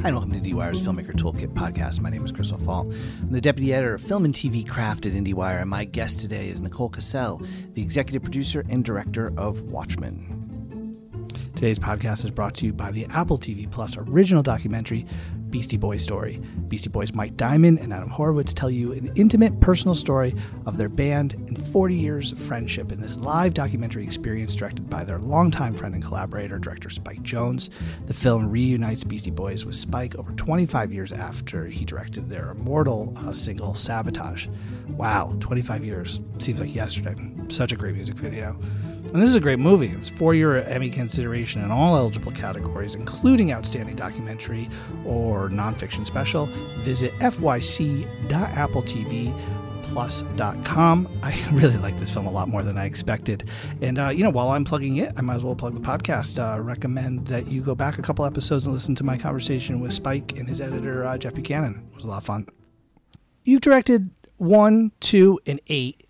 Hi, and welcome to IndieWire's Filmmaker Toolkit podcast. My name is Chris O'Falt. I'm the deputy editor of film and TV craft at IndieWire, and my guest today is Nicole Kassell, the executive producer and director of Watchmen. Today's podcast is brought to you by the Apple TV Plus original documentary, Beastie Boys Story. Beastie Boys Mike Diamond and Adam Horovitz tell you an intimate personal story of their band and 40 years of friendship in this live documentary experience directed by their longtime friend and collaborator, director Spike Jonze. The film reunites Beastie Boys with Spike over 25 years after he directed their immortal uh, single Sabotage. Wow, 25 years. Seems like yesterday. Such a great music video. And this is a great movie. It's four year Emmy consideration in all eligible categories, including Outstanding Documentary or Nonfiction Special. Visit fyc.appletv.plus.com. I really like this film a lot more than I expected. And, uh, you know, while I'm plugging it, I might as well plug the podcast. Uh, recommend that you go back a couple episodes and listen to my conversation with Spike and his editor, uh, Jeff Buchanan. It was a lot of fun. You've directed one, two, and eight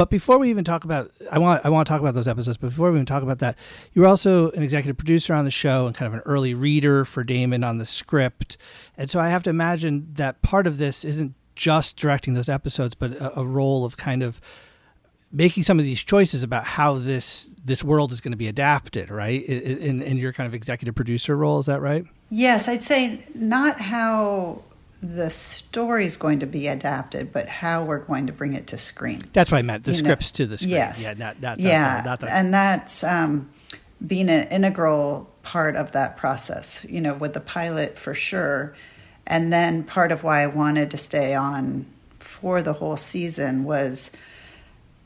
but before we even talk about, I want I want to talk about those episodes. But before we even talk about that, you were also an executive producer on the show and kind of an early reader for Damon on the script. And so I have to imagine that part of this isn't just directing those episodes, but a, a role of kind of making some of these choices about how this this world is going to be adapted, right? In in your kind of executive producer role, is that right? Yes, I'd say not how the story is going to be adapted, but how we're going to bring it to screen. That's what I meant. The you scripts know, to the screen. Yes. Yeah. Not, not, yeah. Not, and that's um, being an integral part of that process. You know, with the pilot for sure, and then part of why I wanted to stay on for the whole season was.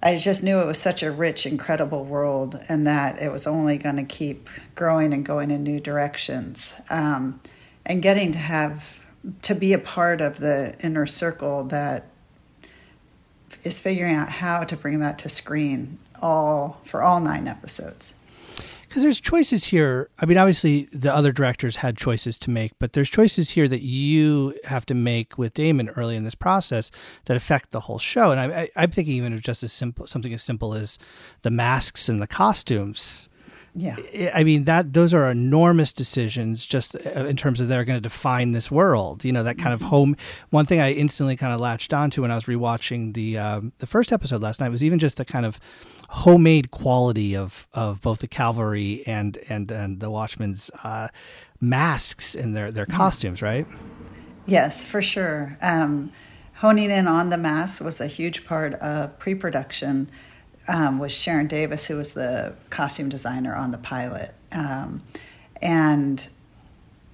I just knew it was such a rich, incredible world, and that it was only going to keep growing and going in new directions. Um, and getting to have to be a part of the inner circle that is figuring out how to bring that to screen all for all nine episodes. Because there's choices here. I mean obviously the other directors had choices to make but there's choices here that you have to make with damon early in this process that affect the whole show. And I, am thinking even of just as simple something as simple as the masks and the costumes yeah. I mean that those are enormous decisions just uh, in terms of they're going to define this world. You know that kind of mm-hmm. home. One thing I instantly kind of latched onto when I was rewatching the um, the first episode last night was even just the kind of homemade quality of of both the cavalry and and and the Watchmen's uh, masks and their their costumes, right? Yes, for sure. Um, honing in on the masks was a huge part of pre-production um, was Sharen Davis, who was the costume designer on the pilot. Um, and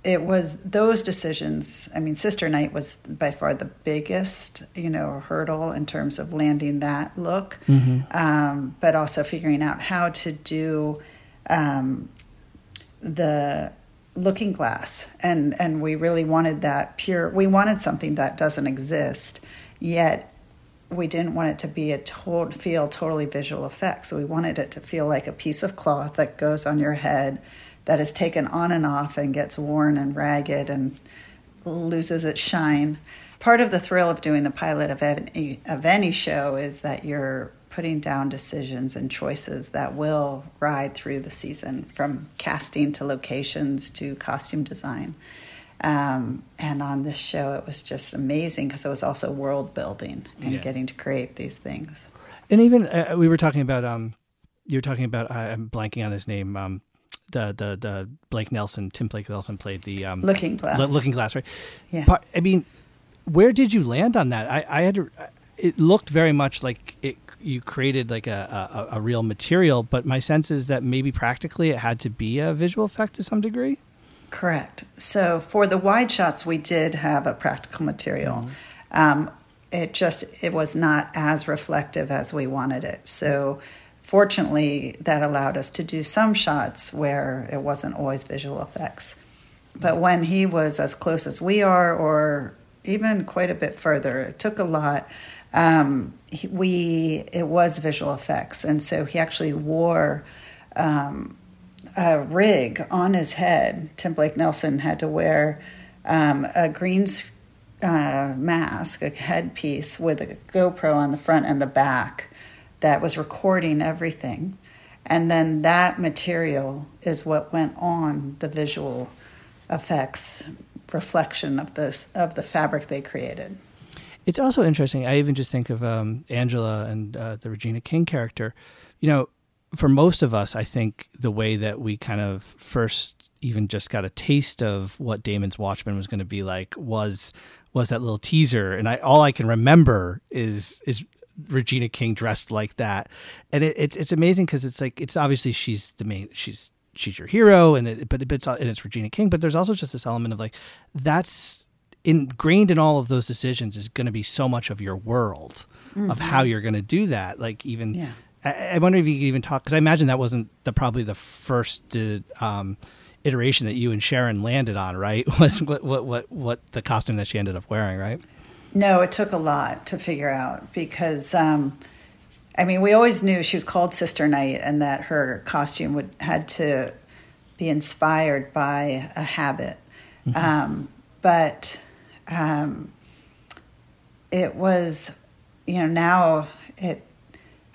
it was those decisions. I mean, Sister Night was by far the biggest, you know, hurdle in terms of landing that look, mm-hmm. um, but also figuring out how to do um, the looking glass, and and we really wanted that pure. We wanted something that doesn't exist yet we didn't want it to be a total feel totally visual effect. So we wanted it to feel like a piece of cloth that goes on your head that is taken on and off and gets worn and ragged and loses its shine. Part of the thrill of doing the pilot of any, of any show is that you're putting down decisions and choices that will ride through the season from casting to locations to costume design. Um, and on this show, it was just amazing because it was also world building and yeah. getting to create these things. And even uh, we were talking about, um, you were talking about, uh, I'm blanking on his name. Um, the, the, the Blake Nelson, Tim Blake Nelson played the um, Looking Glass. Looking Glass, right? Yeah. I mean, where did you land on that? I, I had to, it looked very much like it you created like a, a, a, real material, but my sense is that maybe practically it had to be a visual effect to some degree. Correct. So for the wide shots, we did have a practical material. Mm-hmm. Um, it just it was not as reflective as we wanted it. So fortunately, that allowed us to do some shots where it wasn't always visual effects. But when he was as close as we are, or even quite a bit further, it took a lot. Um, he, we it was visual effects, and so he actually wore. Um, a rig on his head. Tim Blake Nelson had to wear um, a green uh, mask, a headpiece with a GoPro on the front and the back that was recording everything. And then that material is what went on the visual effects reflection of this of the fabric they created. It's also interesting. I even just think of um, Angela and uh, the Regina King character. You know, for most of us, I think the way that we kind of first even just got a taste of what Damon's Watchmen was going to be like was was that little teaser, and I all I can remember is is Regina King dressed like that, and it, it's it's amazing because it's like it's obviously she's the main she's she's your hero, and it, but it's and it's Regina King, but there's also just this element of like that's ingrained in all of those decisions is going to be so much of your world mm-hmm. of how you're going to do that. Like even, yeah. I, I, wonder if you could even talk because I imagine that wasn't the probably the first uh, um, iteration that you and Sharen landed on, right? Was what what what what the costume that she ended up wearing, right? No, it took a lot to figure out because. Um, I mean, we always knew she was called Sister Night, and that her costume would had to be inspired by a habit. Mm-hmm. Um, but um, it was, you know, now it.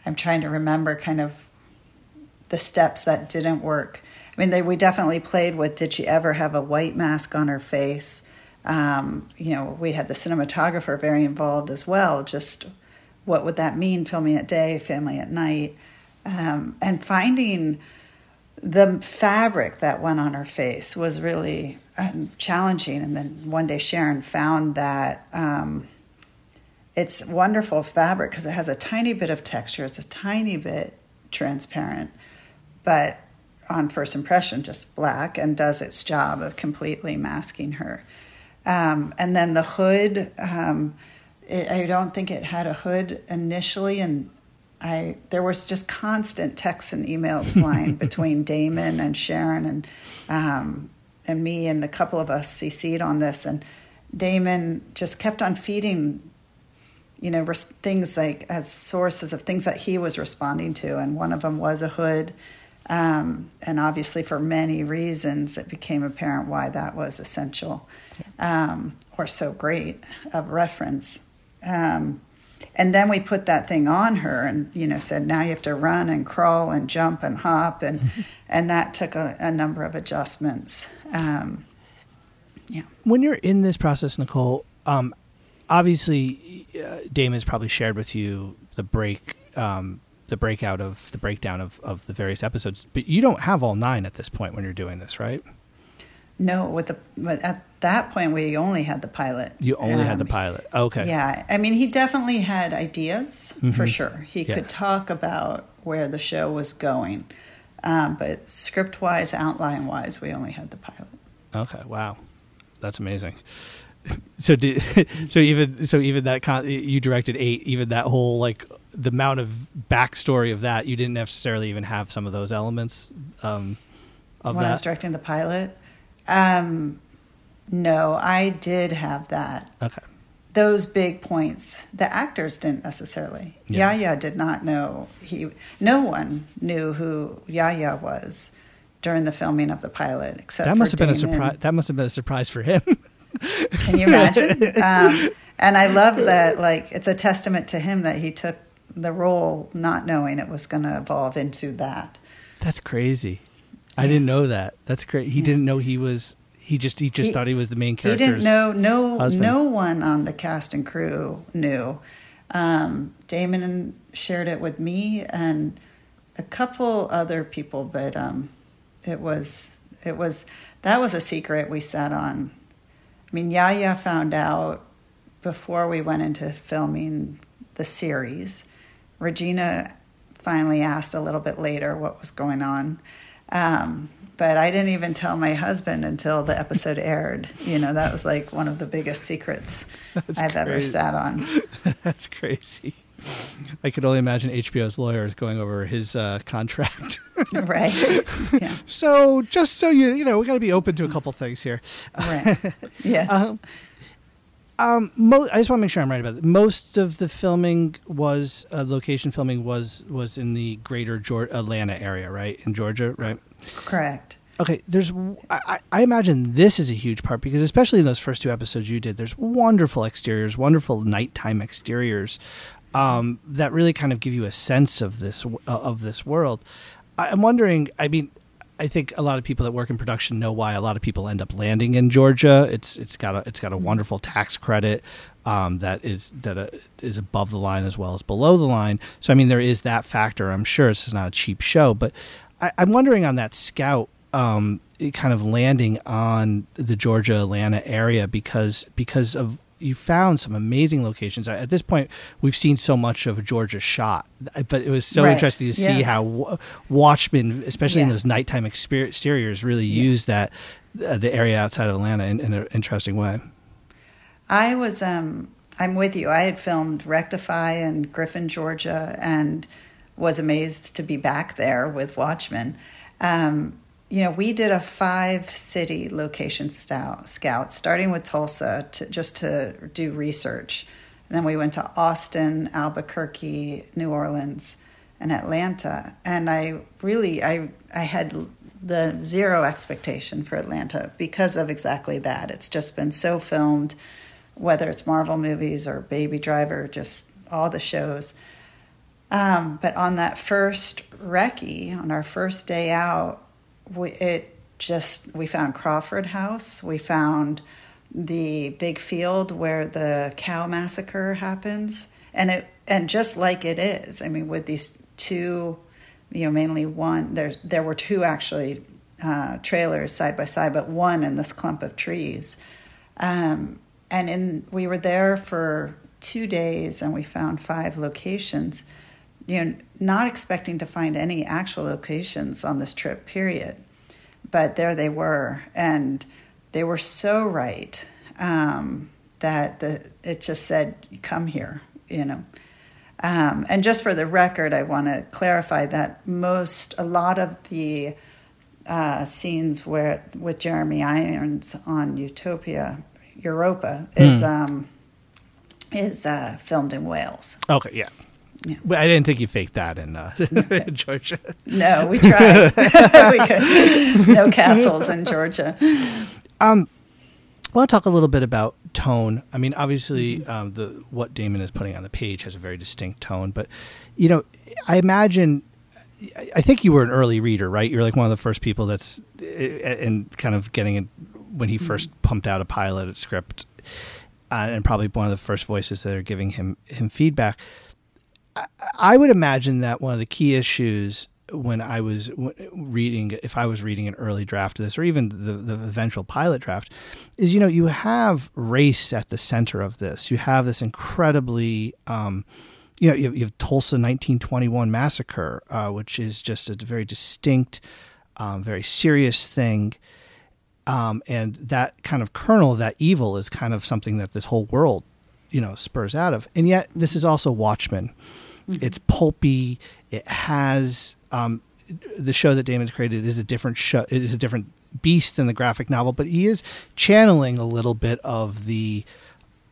I'm trying to remember kind of the steps that didn't work. I mean, they, we definitely played with did she ever have a white mask on her face? Um, you know, we had the cinematographer very involved as well. Just what would that mean, filming at day, family at night, um, and finding the fabric that went on her face was really um, challenging. And then one day Sharen found that um, it's wonderful fabric because it has a tiny bit of texture. It's a tiny bit transparent, but on first impression, just black and does its job of completely masking her. Um, and then the hood, um, it, I don't think it had a hood initially, and I there was just constant texts and emails flying between Damon and Sharen and um, and me and a couple of us CC'd on this, and Damon just kept on feeding, you know, res- things like as sources of things that he was responding to, and one of them was a hood, um, and obviously for many reasons it became apparent why that was essential, um, or so great of reference. Um, and then we put that thing on her and you know said now you have to run and crawl and jump and hop and and that took a, a number of adjustments. Um, yeah. When you're in this process nicole um, obviously uh, damon's probably shared with you the break um, the breakout of the breakdown of, of the various episodes but you don't have all nine at this point when you're doing this right no, with the at that point we only had the pilot. You only um, had the um, pilot. Okay. Yeah, I mean he definitely had ideas mm-hmm. for sure. He yeah. could talk about where the show was going, um, but script wise, outline wise, we only had the pilot. Okay. Wow, that's amazing. So did so even so even that con- you directed eight even that whole like the amount of backstory of that you didn't necessarily even have some of those elements um, of when that. I was directing the pilot. Um, no, I did have that. Okay. Those big points. The actors didn't necessarily. Yeah. Yahya did not know he. No one knew who Yahya was during the filming of the pilot, except that must have Damon. been a surprise. That must have been a surprise for him. Can you imagine? um, and I love that. Like, it's a testament to him that he took the role not knowing it was going to evolve into that. That's crazy. I didn't know that. That's great. He yeah. didn't know he was. He just he just he, thought he was the main character. He didn't know. No, husband. no one on the cast and crew knew. Um, Damon shared it with me and a couple other people, but um, it was it was that was a secret we sat on. I mean, Yahya found out before we went into filming the series. Regina finally asked a little bit later what was going on. Um, but I didn't even tell my husband until the episode aired. You know, that was like one of the biggest secrets That's I've crazy. ever sat on. That's crazy. I could only imagine HBO's lawyers going over his uh, contract. right. Yeah. So just so you you know, we got to be open to a couple things here. Right. Yes. Um, um, mo- I just want to make sure I'm right about it. Most of the filming was uh, location filming was was in the greater Georgia, Atlanta area, right in Georgia, right? Correct. Okay, there's. I, I imagine this is a huge part because especially in those first two episodes you did, there's wonderful exteriors, wonderful nighttime exteriors um, that really kind of give you a sense of this uh, of this world. I'm wondering. I mean, I think a lot of people that work in production know why a lot of people end up landing in Georgia. It's it's got a it's got a wonderful tax credit um, that is that uh, is above the line as well as below the line. So I mean, there is that factor. I'm sure this is not a cheap show, but I, am wondering on that scout. Um, kind of landing on the Georgia Atlanta area because because of you found some amazing locations. At this point, we've seen so much of Georgia shot, but it was so right. interesting to see how Watchmen, especially yeah. in those nighttime exteriors, really yeah. used that uh, the area outside of Atlanta in, in, an interesting way. I was, um, I'm with you. I had filmed Rectify in Griffin, Georgia, and was amazed to be back there with Watchmen. Um, you know, we did a five city location scout, scout starting with Tulsa to, just to do research. And then we went to Austin, Albuquerque, New Orleans, and Atlanta. And I really, I, I had the zero expectation for Atlanta because of exactly that. It's just been so filmed, whether it's Marvel movies or Baby Driver, just all the shows. Um, but on that first recce, on our first day out, we, it just we found Crawford House. We found the big field where the cow massacre happens, and it and just like it is. I mean, with these two, you know, mainly one. There's there were two actually uh, trailers side by side, but one in this clump of trees. Um, and in we were there for two days, and we found five locations you know, not expecting to find any actual locations on this trip, period. But there they were, and they were so right um, that the, it just said, "Come here," you know. Um, and just for the record, I want to clarify that most, a lot of the uh, scenes where with Jeremy Irons on Utopia, Europa is mm. um, is uh, filmed in Wales. Okay, yeah. Yeah. But I didn't think you faked that in, uh, in Georgia. No, we tried. we could. No castles in Georgia. Um, I want to talk a little bit about tone. I mean, obviously, mm-hmm. um, the what Damon is putting on the page has a very distinct tone, but you know, I imagine. I think you were an early reader, right? You're like one of the first people that's and kind of getting it when he 1st mm-hmm. pumped out a pilot script, uh, and probably one of the first voices that are giving him him feedback. I would imagine that one of the key issues when I was reading, if I was reading an early draft of this, or even the, the eventual pilot draft, is you know you have race at the center of this. You have this incredibly, um, you know, you have, you have, Tulsa 1921 massacre, uh, which is just a very distinct, um, very serious thing. Um, and that kind of kernel of that evil is kind of something that this whole world, you know, spurs out of. And yet, this is also Watchmen Mm-hmm. It's pulpy. It has um, the show that Damon's created is a different show. It is a different beast than the graphic novel, but he is channeling a little bit of the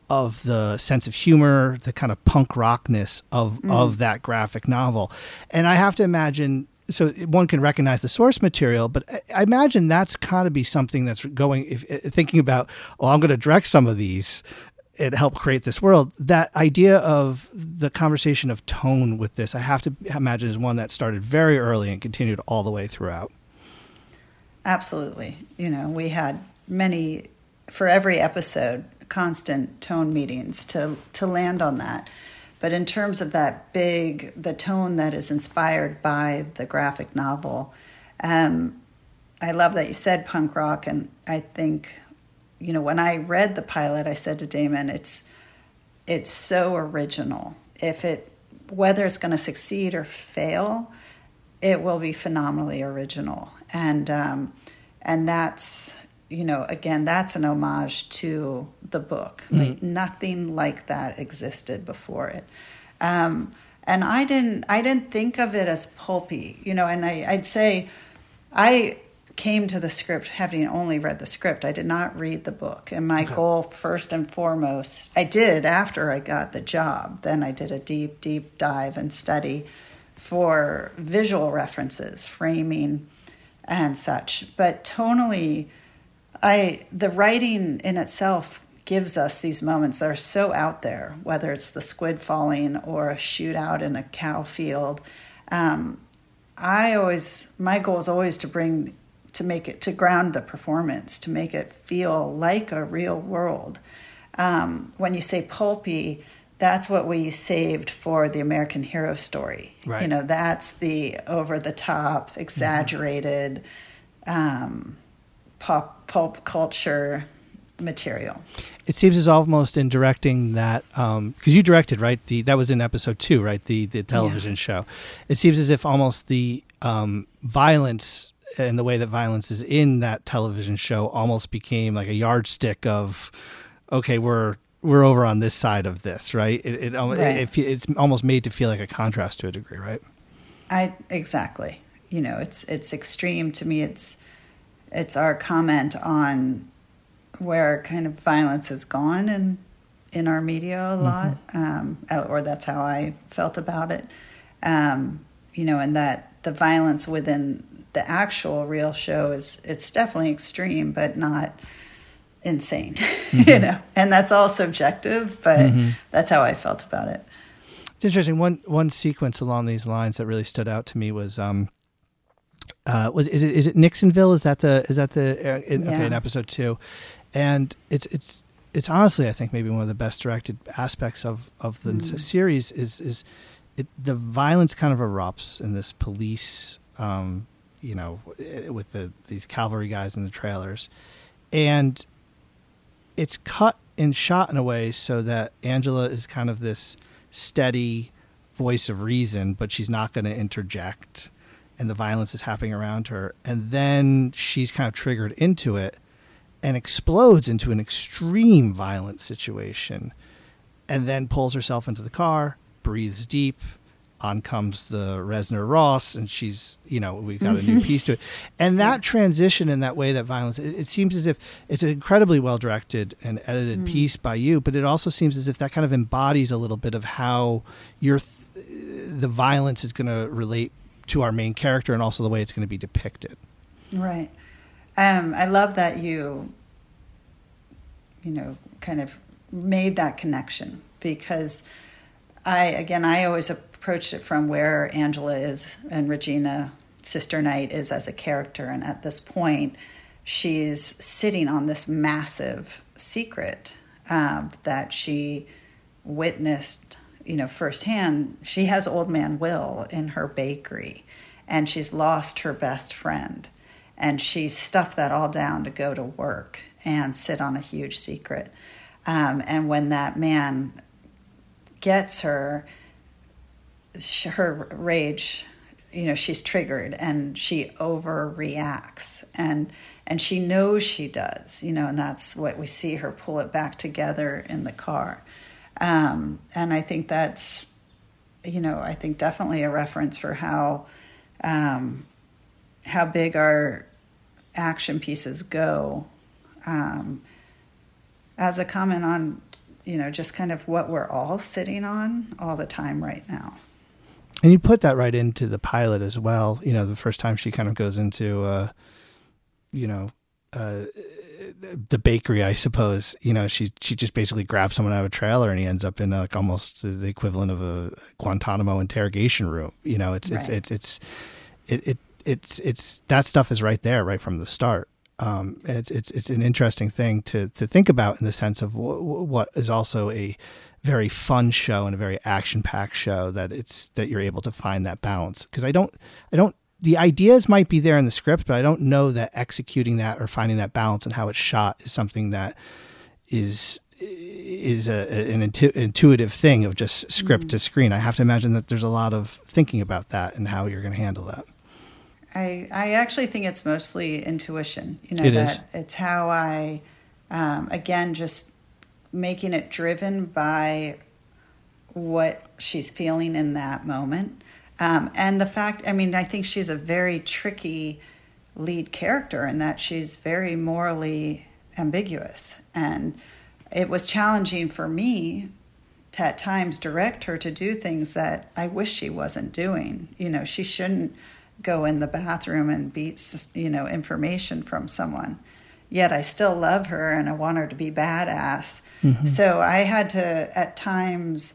of the sense of humor, the kind of punk rockness of mm. of that graphic novel. And I have to imagine so one can recognize the source material, but I imagine that's got to be something that's going. If, thinking about, oh, I'm going to direct some of these, it helped create this world. That idea of the conversation of tone with this, I have to imagine, is one that started very early and continued all the way throughout. Absolutely. You know, we had many, for every episode, constant tone meetings to, to land on that. But in terms of that big, the tone that is inspired by the graphic novel, um, I love that you said punk rock, and I think you know, when I read the pilot, I said to Damon, it's it's so original. If it whether it's going to succeed or fail, it will be phenomenally original. And um, and that's you know again that's an homage to the book. Mm-hmm. Like nothing like that existed before it. Um, and I didn't I didn't think of it as pulpy, you know. And I, I'd say I came to the script having only read the script. I did not read the book. And my okay. goal, first and foremost, I did after I got the job. Then I did a deep, deep dive and study for visual references, framing, and such. But tonally, I the writing in itself gives us these moments that are so out there, whether it's the squid falling or a shootout in a cow field. Um, I always my goal is always to bring to make it to ground the performance to make it feel like a real world. Um, when you say pulpy, that's what we saved for the American Hero story. Right. You know, that's the over the top, exaggerated, mm-hmm. um, pop pulp culture material. It seems as almost in directing that because um, you directed right the that was in episode two right the the television yeah. show. It seems as if almost the um, violence and the way that violence is in that television show almost became like a yardstick of okay we're we're over on this side of this right it, it, right. it, it it's almost made to feel like a contrast to a degree right i exactly you know it's it's extreme to me it's it's our comment on where kind of violence has gone in in our media a lot, mm-hmm. um, or that's how I felt about it. Um, you know, and that the violence within the actual real show is it's definitely extreme, but not insane. Mm-hmm. you know, and that's all subjective, but mm-hmm. that's how I felt about it. It's interesting. One one sequence along these lines that really stood out to me was um, uh, was is it is it Nixonville? Is that the is that the uh, in, yeah. okay in episode two? and it's it's it's honestly I think maybe one of the best directed aspects of of the mm. series is is it, the violence kind of erupts in this police um, you know eh, with the these cavalry guys in the trailers and it's cut and shot in a way so that Angela is kind of this steady voice of reason but she's not going to interject and the violence is happening around her and then she's kind of triggered into it and explodes into an extreme violent situation and then pulls herself into the car, breathes deep. On comes the Reznor Ross, and she's, you know, we've got a new piece to it. And that transition in that way, that violence, it, it seems as if it's an incredibly well directed and edited mm. piece by you, but it also seems as if that kind of embodies a little bit of how your th- the violence is going to relate to our main character and also the way it's going to be depicted. Right. Um, I love that you, you know, kind of made that connection because I, again, I always approached it from where Angela is and Regina, Sister Night is as a character. And at this point, she's sitting on this massive secret um, that she witnessed, you know, firsthand. She has Old Man Will in her bakery, and she's lost her best friend and she stuffed that all down to go to work and sit on a huge secret. Um, and when that man gets her, her rage, you know, she's triggered and she overreacts, and and she knows she does, you know, and that's what we see her pull it back together in the car. Um, and I think that's, you know, I think definitely a reference for how um, how big our action pieces go um, as a comment on you know just kind of what we're all sitting on all the time right now and you put that right into the pilot as well you know the first time she kind of goes into uh you know uh the bakery, I suppose. You know, she she just basically grabs someone out of a trailer, and he ends up in like almost the equivalent of a Guantanamo interrogation room. You know, it's right. it's it's it's it, it it's it's that stuff is right there right from the start. Um, it's it's it's an interesting thing to to think about in the sense of w- what is also a very fun show and a very action packed show that it's that you're able to find that balance because I don't I don't the ideas might be there in the script but I don't know that executing that or finding that balance and how it's shot is something that is is a, an intu- intuitive thing of just script mm-hmm. to screen. I have to imagine that there's a lot of thinking about that and how you're going to handle that. I I actually think it's mostly intuition. You know it that is. it's how I um, again just making it driven by what she's feeling in that moment. Um, and the fact, I mean, I think she's a very tricky lead character in that she's very morally ambiguous. And it was challenging for me to at times direct her to do things that I wish she wasn't doing. You know, she shouldn't go in the bathroom and beat you know information from someone yet i still love her and i want her to be badass mm-hmm. so i had to at times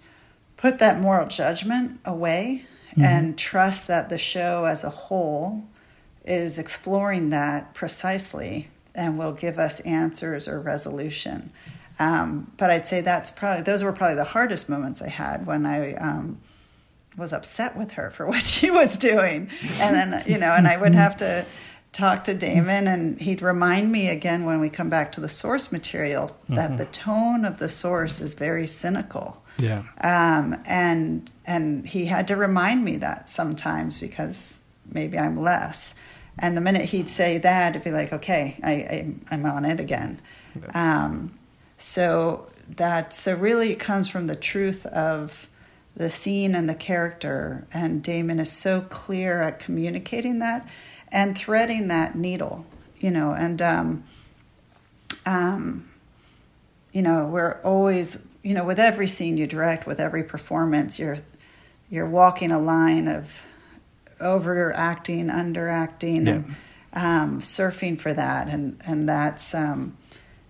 put that moral judgment away mm-hmm. and trust that the show as a whole is exploring that precisely and will give us answers or resolution. Um, but I'd say that's probably those were probably the hardest moments I had when I um, was upset with her for what she was doing, and then you know, and I would have to talk to Damon, and he'd remind me again when we come back to the source material that mm-hmm. the tone of the source is very cynical. Yeah. Um, and and he had to remind me that sometimes because maybe I'm less. And the minute he'd say that, it'd be like, okay, I, I am on it again. Okay. Um, so that so really it comes from the truth of the scene and the character, and Damon is so clear at communicating that and threading that needle, you know, and um, um, you know we're always you know with every scene you direct, with every performance, you're you're walking a line of overacting, underacting, yeah. and um, surfing for that, and and that's um,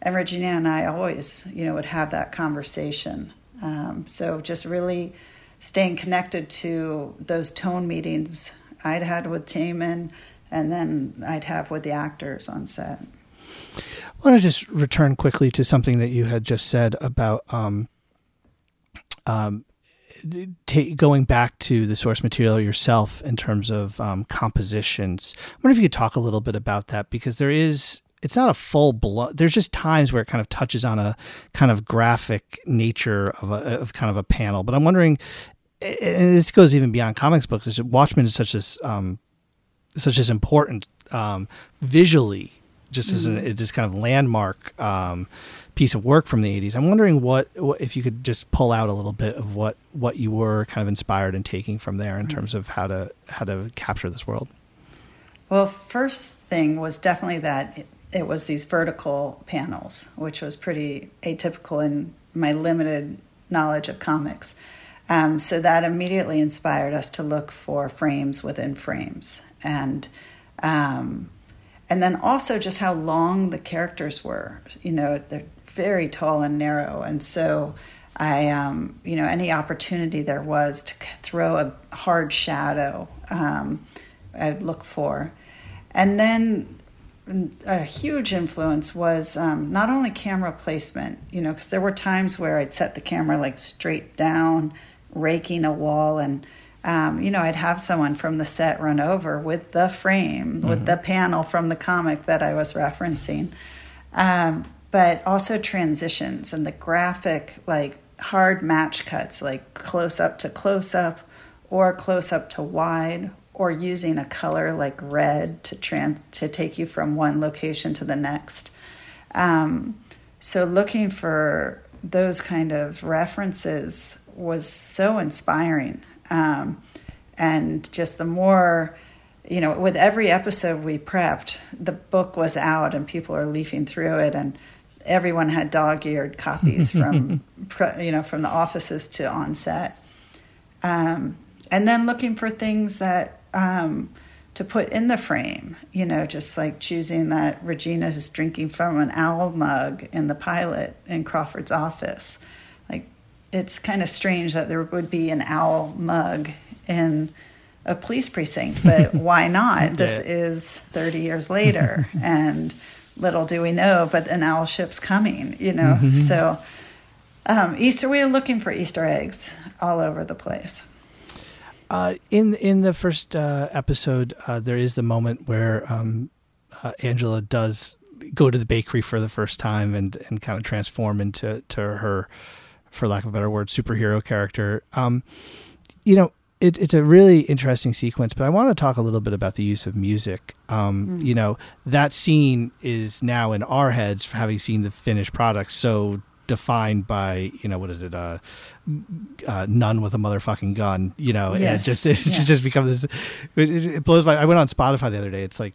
and Regina and I always you know would have that conversation. Um, so just really staying connected to those tone meetings I'd had with Damon, and then I'd have with the actors on set. I want to just return quickly to something that you had just said about um, um, t- going back to the source material yourself in terms of um, compositions. I wonder if you could talk a little bit about that because there is it's not a full blood. There's just times where it kind of touches on a kind of graphic nature of a of kind of a panel. But I'm wondering, and this goes even beyond comics books. Watchmen is such as um, such as important um, visually, just mm-hmm. as an, this kind of landmark um, piece of work from the 80s. I'm wondering what, what, if you could just pull out a little bit of what what you were kind of inspired and taking from there in mm-hmm. terms of how to how to capture this world. Well, first thing was definitely that it, it was these vertical panels, which was pretty atypical in my limited knowledge of comics. Um, so that immediately inspired us to look for frames within frames, and um, and then also just how long the characters were. You know, they're very tall and narrow, and so I, um, you know, any opportunity there was to throw a hard shadow, um, I'd look for, and then a huge influence was um, not only camera placement, you know, because there were times where I'd set the camera like straight down, raking a wall, and um, you know, I'd have someone from the set run over with the frame, mm-hmm. with the panel from the comic that I was referencing. Um, but also transitions and the graphic, like hard match cuts, like close up to close up or close up to wide, or using a color like red to trans- to take you from one location to the next. Um, so looking for those kind of references was so inspiring. Um, and just the more you know, with every episode we prepped, the book was out and people are leafing through it, and everyone had dog-eared copies from you know from the offices to on set um, and then looking for things that um, to put in the frame you know just like choosing that regina is drinking from an owl mug in the pilot in crawford's office it's kind of strange that there would be an owl mug in a police precinct but why not this is 30 years later and little do we know, but an owl ship's coming, you know. Mm-hmm. So um, Easter, we are looking for Easter eggs all over the place. Uh, in in the first uh, episode, uh, there is the moment where um, uh, Angela does go to the bakery for the first time and and kind of transform into to her, for lack of a better word, superhero character. Um, you know, it, it's a really interesting sequence, but I want to talk a little bit about the use of music. Um, mm-hmm. You know, that scene is now in our heads, having seen the finished product, so defined by you know what is it uh, uh Nun with a motherfucking gun you know yes. and it just it yeah. just become this it, it, blows my i went on spotify the other day it's like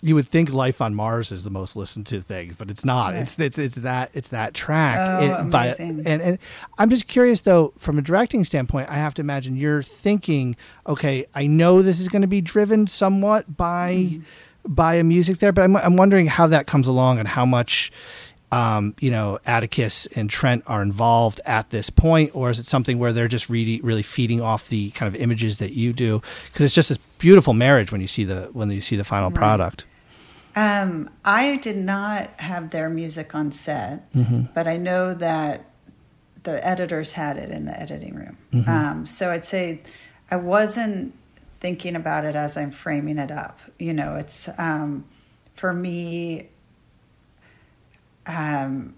you would think life on Mars is the most listened to thing, but it's not. Right. It's it's it's that it's that track. Oh, it, amazing. and and I'm just curious though, from a directing standpoint, I have to imagine you're thinking, okay, I know this is going to be driven somewhat by mm-hmm. by a music there, but I'm I'm wondering how that comes along and how much um, you know, Atticus and Trent are involved at this point, or is it something where they're just really, really feeding off the kind of images that you do? Because it's just this beautiful marriage when you see the when you see the final right. product. Um, I did not have their music on set, mm-hmm. but I know that the editors had it in the editing room. Mm-hmm. Um, so I'd say I wasn't thinking about it as I'm framing it up. You know, it's um, for me um,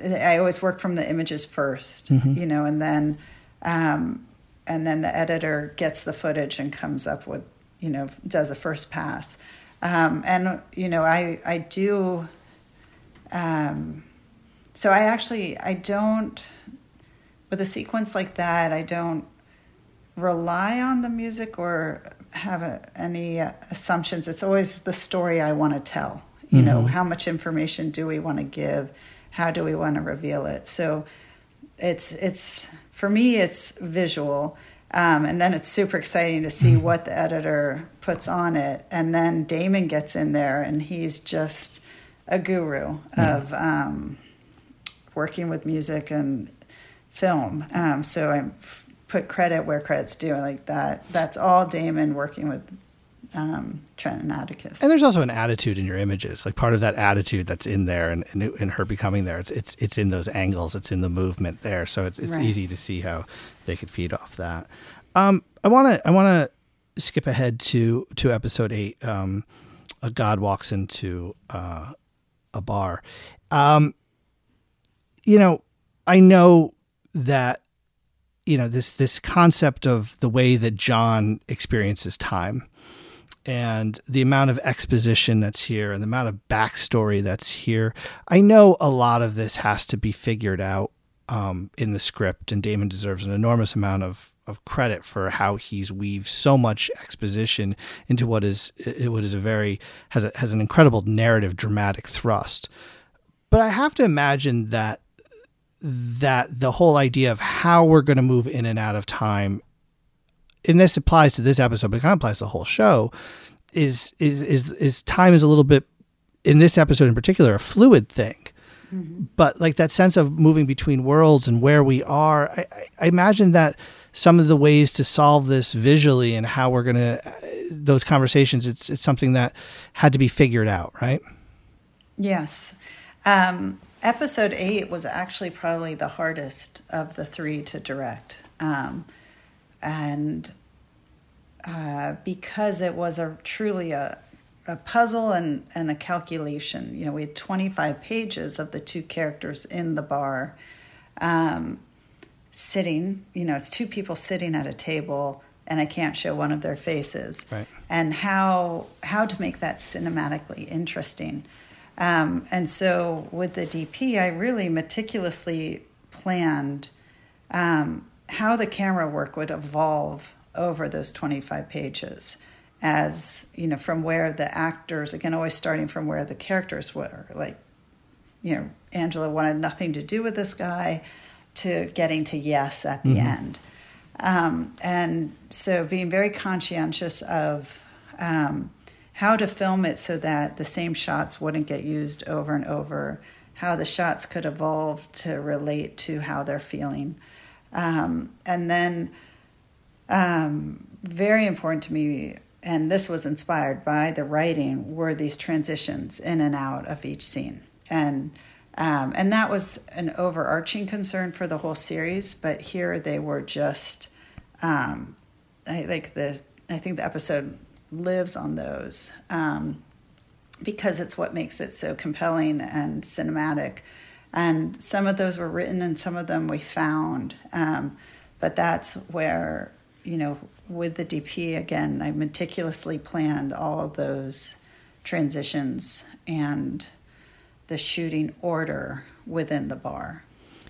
I always work from the images 1st mm-hmm. you know, and then um, and then the editor gets the footage and comes up with, you know, does a first pass. Um, and you know, I I do. Um, so I actually I don't with a sequence like that I don't rely on the music or have a, any uh, assumptions. It's always the story I want to tell. You mm-hmm. know, how much information do we want to give? How do we want to reveal it? So it's it's for me it's visual. Um, and then it's super exciting to see mm-hmm. what the editor puts on it. And then Damon gets in there and he's just a guru of um, working with music and film. Um, so I put credit where credit's due. Like that, that's all Damon working with um, Trent and Atticus. And there's also an attitude in your images, like part of that attitude that's in there, and and, her becoming there. It's it's it's in those angles. It's in the movement there. So it's it's right. easy to see how they could feed off that. Um, I want to I want to skip ahead to to episode eight. Um, a god walks into uh, a bar. Um, you know, I know that you know this this concept of the way that John experiences time and the amount of exposition that's here and the amount of backstory that's here. I know a lot of this has to be figured out um, in the script, and Damon deserves an enormous amount of, of credit for how he's weaved so much exposition into what is what is a very has a, has an incredible narrative, dramatic thrust. But I have to imagine that that the whole idea of how we're going to move in and out of time and this applies to this episode, but it kind of applies to the whole show, is is is is time is a little bit in this episode in particular a fluid thing. Mm-hmm. But like that sense of moving between worlds and where we are, I, I imagine that some of the ways to solve this visually and how we're gonna uh, those conversations, it's it's something that had to be figured out, right? Yes. Um, episode eight was actually probably the hardest of the three to direct. Um, and uh, because it was a truly a, a puzzle and, and a calculation. You know, we had 25 pages of the two characters in the bar um, sitting. You know, it's two people sitting at a table, and I can't show one of their faces. Right. And how how to make that cinematically interesting. Um, and so with the DP, I really meticulously planned um, how the camera work would evolve over those 25 pages as you know from where the actors again always starting from where the characters were like you know angela wanted nothing to do with this guy to getting to yes at the mm-hmm. end um, and so being very conscientious of um, how to film it so that the same shots wouldn't get used over and over how the shots could evolve to relate to how they're feeling um, and then, um, very important to me, and this was inspired by the writing, were these transitions in and out of each scene. And um, and that was an overarching concern for the whole series, but here they were just um, I, like the I think the episode lives on those um, because it's what makes it so compelling and cinematic and some of those were written and some of them we found. Um, but that's where you know with the dp again i meticulously planned all of those transitions and the shooting order within the bar.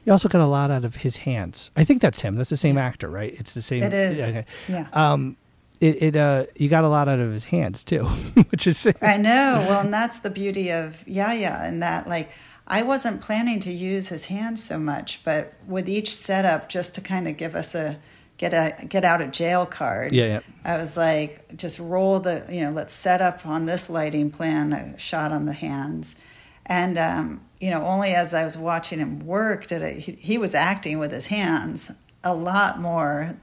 You also got a lot out of his hands. I think that's him. That's the same actor right? It's the same it is. Okay. yeah. Um, it, it uh you got a lot out of his hands too which is i know. Well and that's the beauty of Yahya and that like I wasn't planning to use his hands so much, but with each setup, just to kind of give us a get a get out of jail card. Yeah, yeah. I was like, just roll the you know, let's set up on this lighting plan a shot on the hands, And, um, you know, only as I was watching him work did I, he, he was acting with his hands a lot more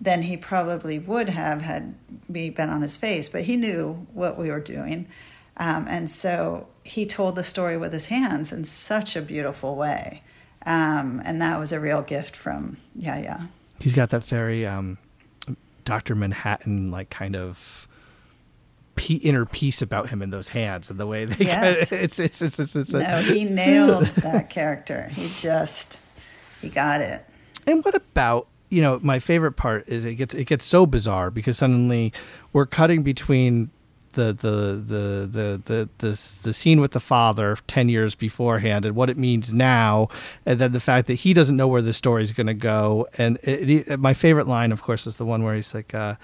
than he probably would have had me been on his face, but he knew what we were doing. Um, and so he told the story with his hands in such a beautiful way. Um, and that was a real gift from yeah yeah He's got that very um, Dr. Manhattan, like kind of inner peace about him in those hands and the way they yes. it's, it's, it's, it's, it's, no he nailed that character he just he got it and what about you know my favorite part is it gets it gets so bizarre because suddenly we're cutting between the the the the the the, the scene with the father 10 years beforehand and what it means now and then the fact that he doesn't know where the story is going to go and it, it, my favorite line of course is the one where he's like uh,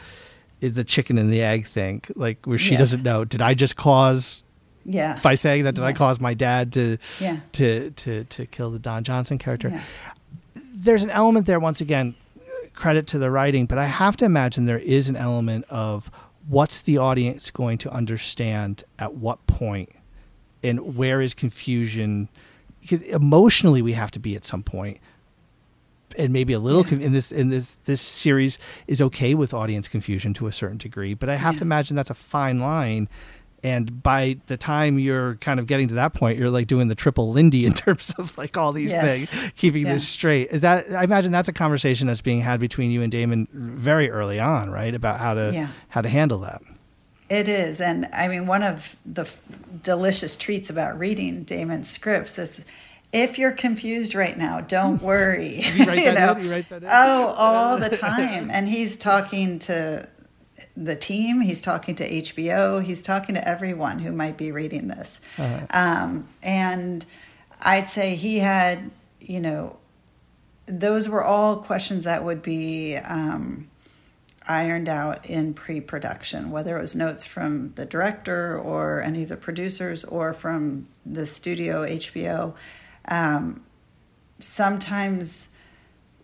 the chicken and the egg thing like where she yes. doesn't know did i just cause yeah by saying that did yeah. i cause my dad to yeah. to to to kill the don johnson character yeah. there's an element there once again credit to the writing but i have to imagine there is an element of what's the audience going to understand at what point and where is confusion emotionally we have to be at some point and maybe a little yeah. in this in this this series is okay with audience confusion to a certain degree but i have yeah. to imagine that's a fine line and by the time you're kind of getting to that point you're like doing the triple lindy in terms of like all these yes. things keeping yeah. this straight is that i imagine that's a conversation that's being had between you and damon very early on right about how to yeah. how to handle that it is and i mean one of the f- delicious treats about reading damon's scripts is if you're confused right now, don't worry. you, you know? Oh, all the time. and he's talking to the team. He's talking to HBO. He's talking to everyone who might be reading this. Uh-huh. Um, and I'd say he had, you know, those were all questions that would be um, ironed out in pre production, whether it was notes from the director or any of the producers or from the studio, HBO. Um, sometimes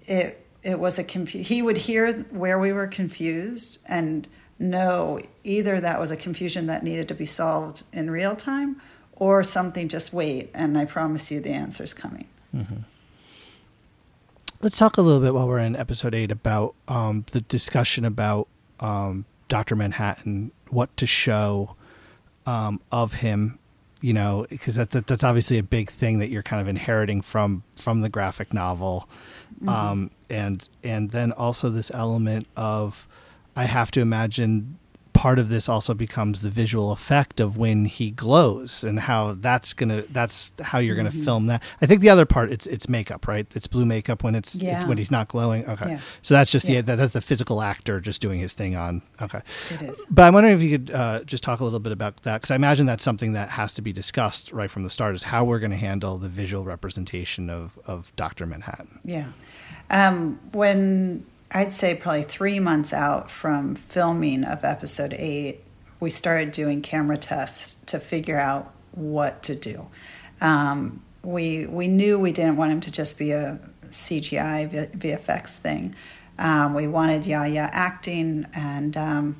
it it was a confu- he would hear where we were confused and know either that was a confusion that needed to be solved in real time or something just wait and I promise you the answer's coming. Mm-hmm. Let's talk a little bit while we're in episode eight about um, the discussion about um, Dr. Manhattan, what to show um, of him you know because that, that, that's obviously a big thing that you're kind of inheriting from from the graphic novel mm-hmm. um, and and then also this element of I have to imagine part of this also becomes the visual effect of when he glows and how that's gonna that's how you're gonna mm-hmm. film that. I think the other part it's it's makeup, right? It's blue makeup when it's, yeah. it's when he's not glowing. Okay, yeah. so that's just yeah. the that's the physical actor just doing his thing on. Okay, it is. But I'm wondering if you could uh, just talk a little bit about that because I imagine that's something that has to be discussed right from the start is how we're going to handle the visual representation of of Doctor Manhattan. Yeah, um, when I'd say probably three months out from filming of episode eight, we started doing camera tests to figure out what to do. Um, we we knew we didn't want him to just be a CGI VFX thing. Um, we wanted Yahya acting, and um,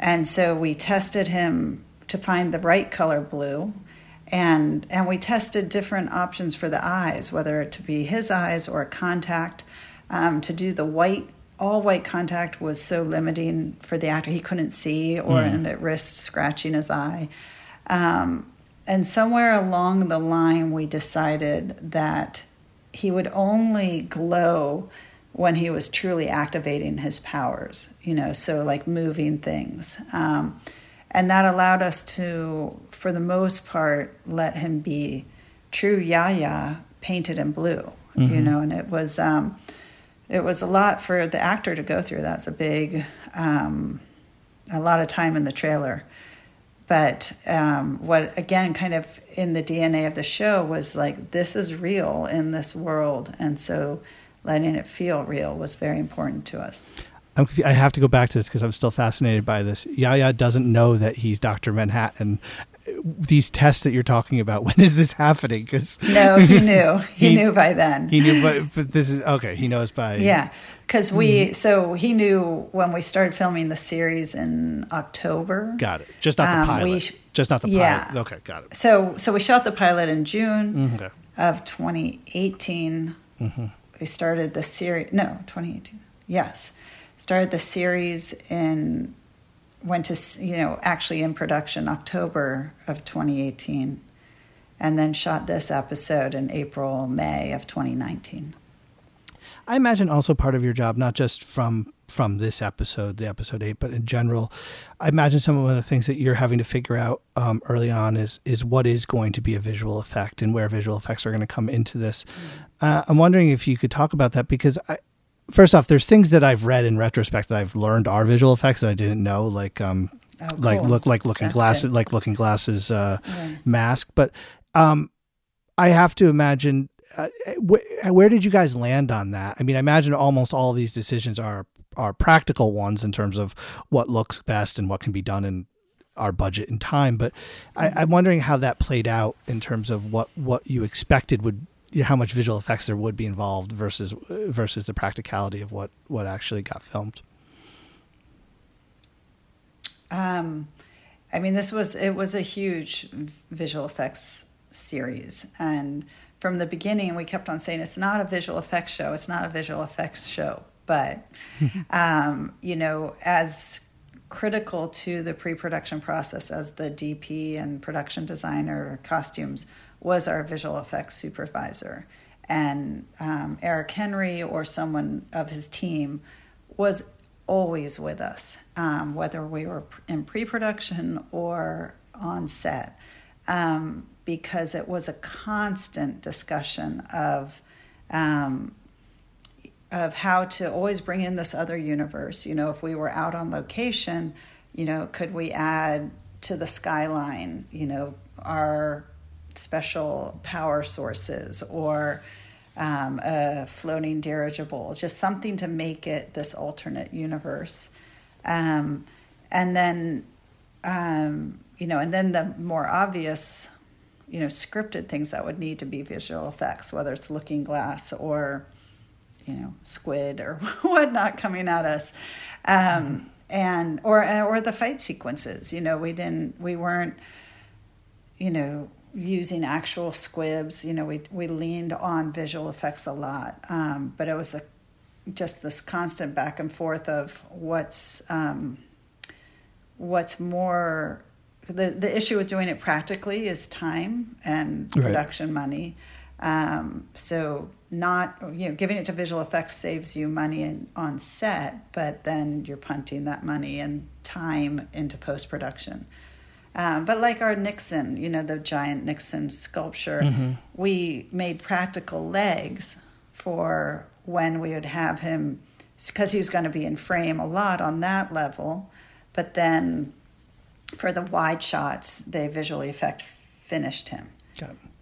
and so we tested him to find the right color blue, and and we tested different options for the eyes, whether it to be his eyes or contact, um, to do the white all white contact was so limiting for the actor. He couldn't see or mm. and it risked scratching his eye. Um, and somewhere along the line, we decided that he would only glow when he was truly activating his powers, you know, so like moving things. Um, and that allowed us to, for the most part, let him be true Yahya painted in blue, mm-hmm. you know, and it was. Um, it was a lot for the actor to go through. That's a big, um, a lot of time in the trailer. But um, what, again, kind of in the DNA of the show was like, this is real in this world. And so letting it feel real was very important to us. I'm, I have to go back to this because I'm still fascinated by this. Yahya doesn't know that he's Dr. Manhattan these tests that you're talking about? When is this happening? Because no, he knew. He, he, knew by then. He knew, but, but this is okay. He knows by yeah. Because we, mm so he knew when we started filming the series in October. Got it. Just not the um, pilot. Sh- Just not the yeah. pilot. Okay, got it. So, so we shot the pilot in June mm-hmm. of 2018. Mm-hmm. We started the series. No, 2018. Yes, started the series in went to you know actually in production October of 2018 and then shot this episode in April May of 2019. I imagine also part of your job not just from from this episode, the episode 8, but in general, I imagine some of the things that you're having to figure out um, early on is is what is going to be a visual effect and where visual effects are going to come into this. Mm-hmm. Uh, I'm wondering if you could talk about that because I, first off, there's things that I've read in retrospect that I've learned are visual effects that I didn't know, like um, oh, cool. like look like looking That's glasses, good. like looking glasses uh, mask. But um, I have to imagine. Uh, wh- where did you guys land on that? I mean, I imagine almost all these decisions are are practical ones in terms of what looks best and what can be done in our budget and time. But I, I'm wondering how that played out in terms of what what you expected would how much visual effects there would be involved versus versus the practicality of what what actually got filmed. Um, I mean, this was it was a huge visual effects series, and from the beginning, we kept on saying it's not a visual effects show. It's not a visual effects show, but um, you know, as critical to the pre-production process as the DP and production designer costumes was our visual effects supervisor. And um, Erik Henry or someone of his team was always with us, um, whether we were in pre production or on set, um, because it was a constant discussion of. Um, of how to always bring in this other universe. You know, if we were out on location, you know, could we add to the skyline, you know, our special power sources or um, a floating dirigible, just something to make it this alternate universe. Um, and then, um, you know, and then the more obvious, you know, scripted things that would need to be visual effects, whether it's Looking Glass or, you know, squid or whatnot coming at us. Um, and or or the fight sequences you know we didn't we weren't you know using actual squibs. You know, we we leaned on visual effects a lot, um, but it was a, just this constant back and forth of what's um, what's more. The the issue with doing it practically is time and production right. money. Um, so not you know giving it to visual effects saves you money in, on set, but then you're punting that money and time into post production. Um, but like our Nixon, you know, the giant Nixon sculpture, mm-hmm. we made practical legs for when we would have him, because he was going to be in frame a lot on that level. But then for the wide shots, they visually effect finished him.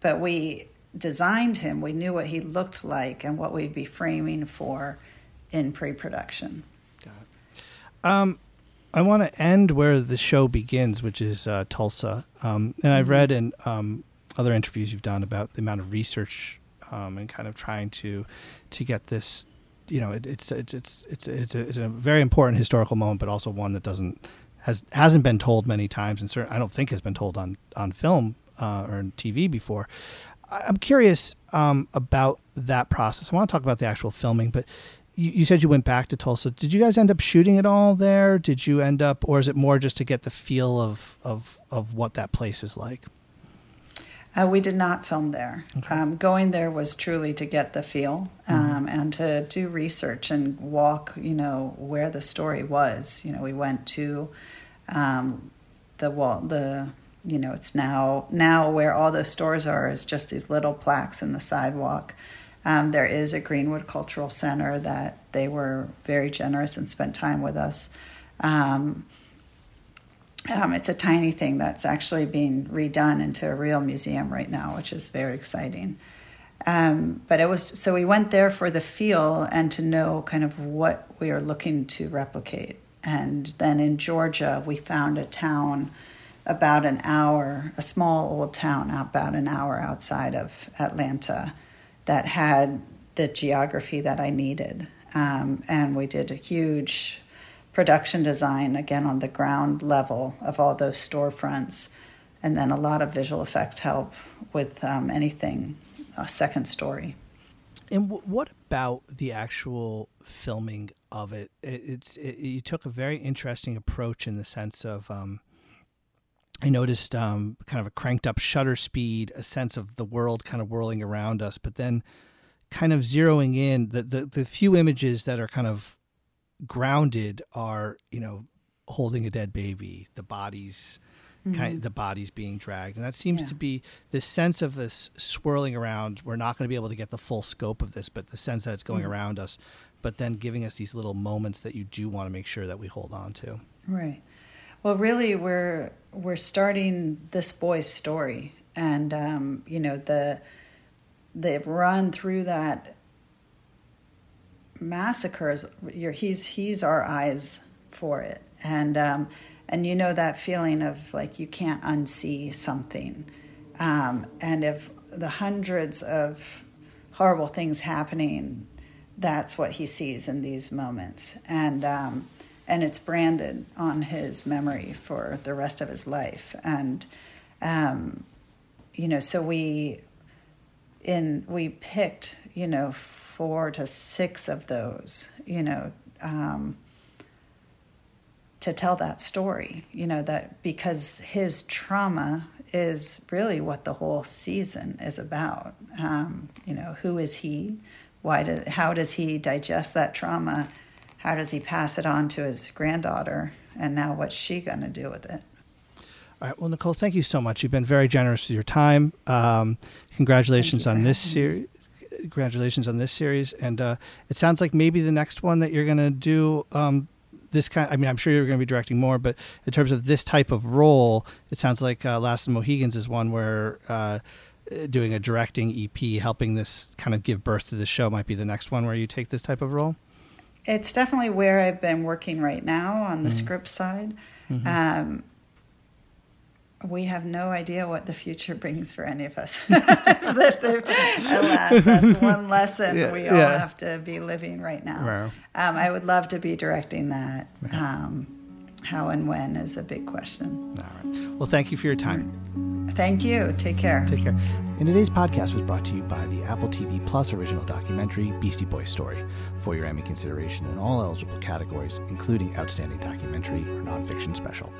But we designed him, we knew what he looked like and what we'd be framing for in pre production. Got it. Um, I want to end where the show begins, which is uh, Tulsa. Um, and I've mm-hmm. read in um, other interviews you've done about the amount of research um, and kind of trying to to get this. You know, it, it's it's it's it's it's a, it's a, very important historical moment, but also one that doesn't has hasn't been told many times, and certainly I don't think has been told on on film uh, or on TV before. I'm curious um, about that process. I want to talk about the actual filming, but you, you, said you went back to Tulsa. Did you guys end up shooting it all there? Did you end up, or is it more just to get the feel of of of what that place is like? Uh, we did not film there. Okay. Um, going there was truly to get the feel mm-hmm. um, mm-hmm. and to do research and walk, you know, where the story was. You know, we went to um, the wall, the you know, it's now now where all the stores are is just these little plaques in the sidewalk. Um, there is a Greenwood Cultural Center that they were very generous and spent time with us. Um, um, it's a tiny thing that's actually being redone into a real museum right now, which is very exciting. Um, but it was so we went there for the feel and to know kind of what we are looking to replicate. And then in Georgia, we found a town about an hour, a small old town about an hour outside of Atlanta that had the geography that I needed. Um, and we did a huge production design again on the ground level of all those storefronts, and then a lot of visual effects help with um, anything, a second story. And w- what about the actual filming of it? it it's it, you took a very interesting approach in the sense of. Um, I noticed um, kind of a cranked up shutter speed, a sense of the world kind of whirling around us, but then kind of zeroing in the, the, the few images that are kind of grounded are, you know, holding a dead baby, the bodies mm-hmm. kind of the bodies being dragged. And that seems yeah. to be this sense of this swirling around. We're not going to be able to get the full scope of this, but the sense that it's going mm-hmm. around us, but then giving us these little moments that you do want to make sure that we hold on to. Right. Well, really, we're we're starting this boy's story, and um, you know the they've run through that massacres. he's he's our eyes for it, and um, and you know that feeling of like you can't unsee something, um, and if the hundreds of horrible things happening, that's what he sees in these moments, and um, and it's branded on his memory for the rest of his life, and um, you know so we in we picked you know four to six of those you know um, to tell that story you know that because his trauma is really what the whole season is about. Um, you know who is he? Why does how does he digest that trauma how does he pass it on to his granddaughter and now what's she going to do with it all right. Well, Nicole, thank you so much. You've been very generous with your time. Um, congratulations on this series. Congratulations on this series, and uh, it sounds like maybe the next one that you're going to do um, this kind. I mean, I'm sure you're going to be directing more, but in terms of this type of role, it sounds like uh, Last of the Mohicans is one where uh, doing a directing EP, helping this kind of give birth to the show, might be the next one where you take this type of role. It's definitely where I've been working right now on the mm-hmm. script side. Mm-hmm. Um, we have no idea what the future brings for any of us. Alas, that's one lesson yeah, we all yeah. have to be living right now. Wow. Um, I would love to be directing that. Um, how and when is a big question. All right. Well, thank you for your time. Thank you. Take care. Take care. And today's podcast was brought to you by the Apple TV Plus original documentary Beastie Boys Story for your Emmy consideration in all eligible categories, including Outstanding Documentary or Nonfiction Special.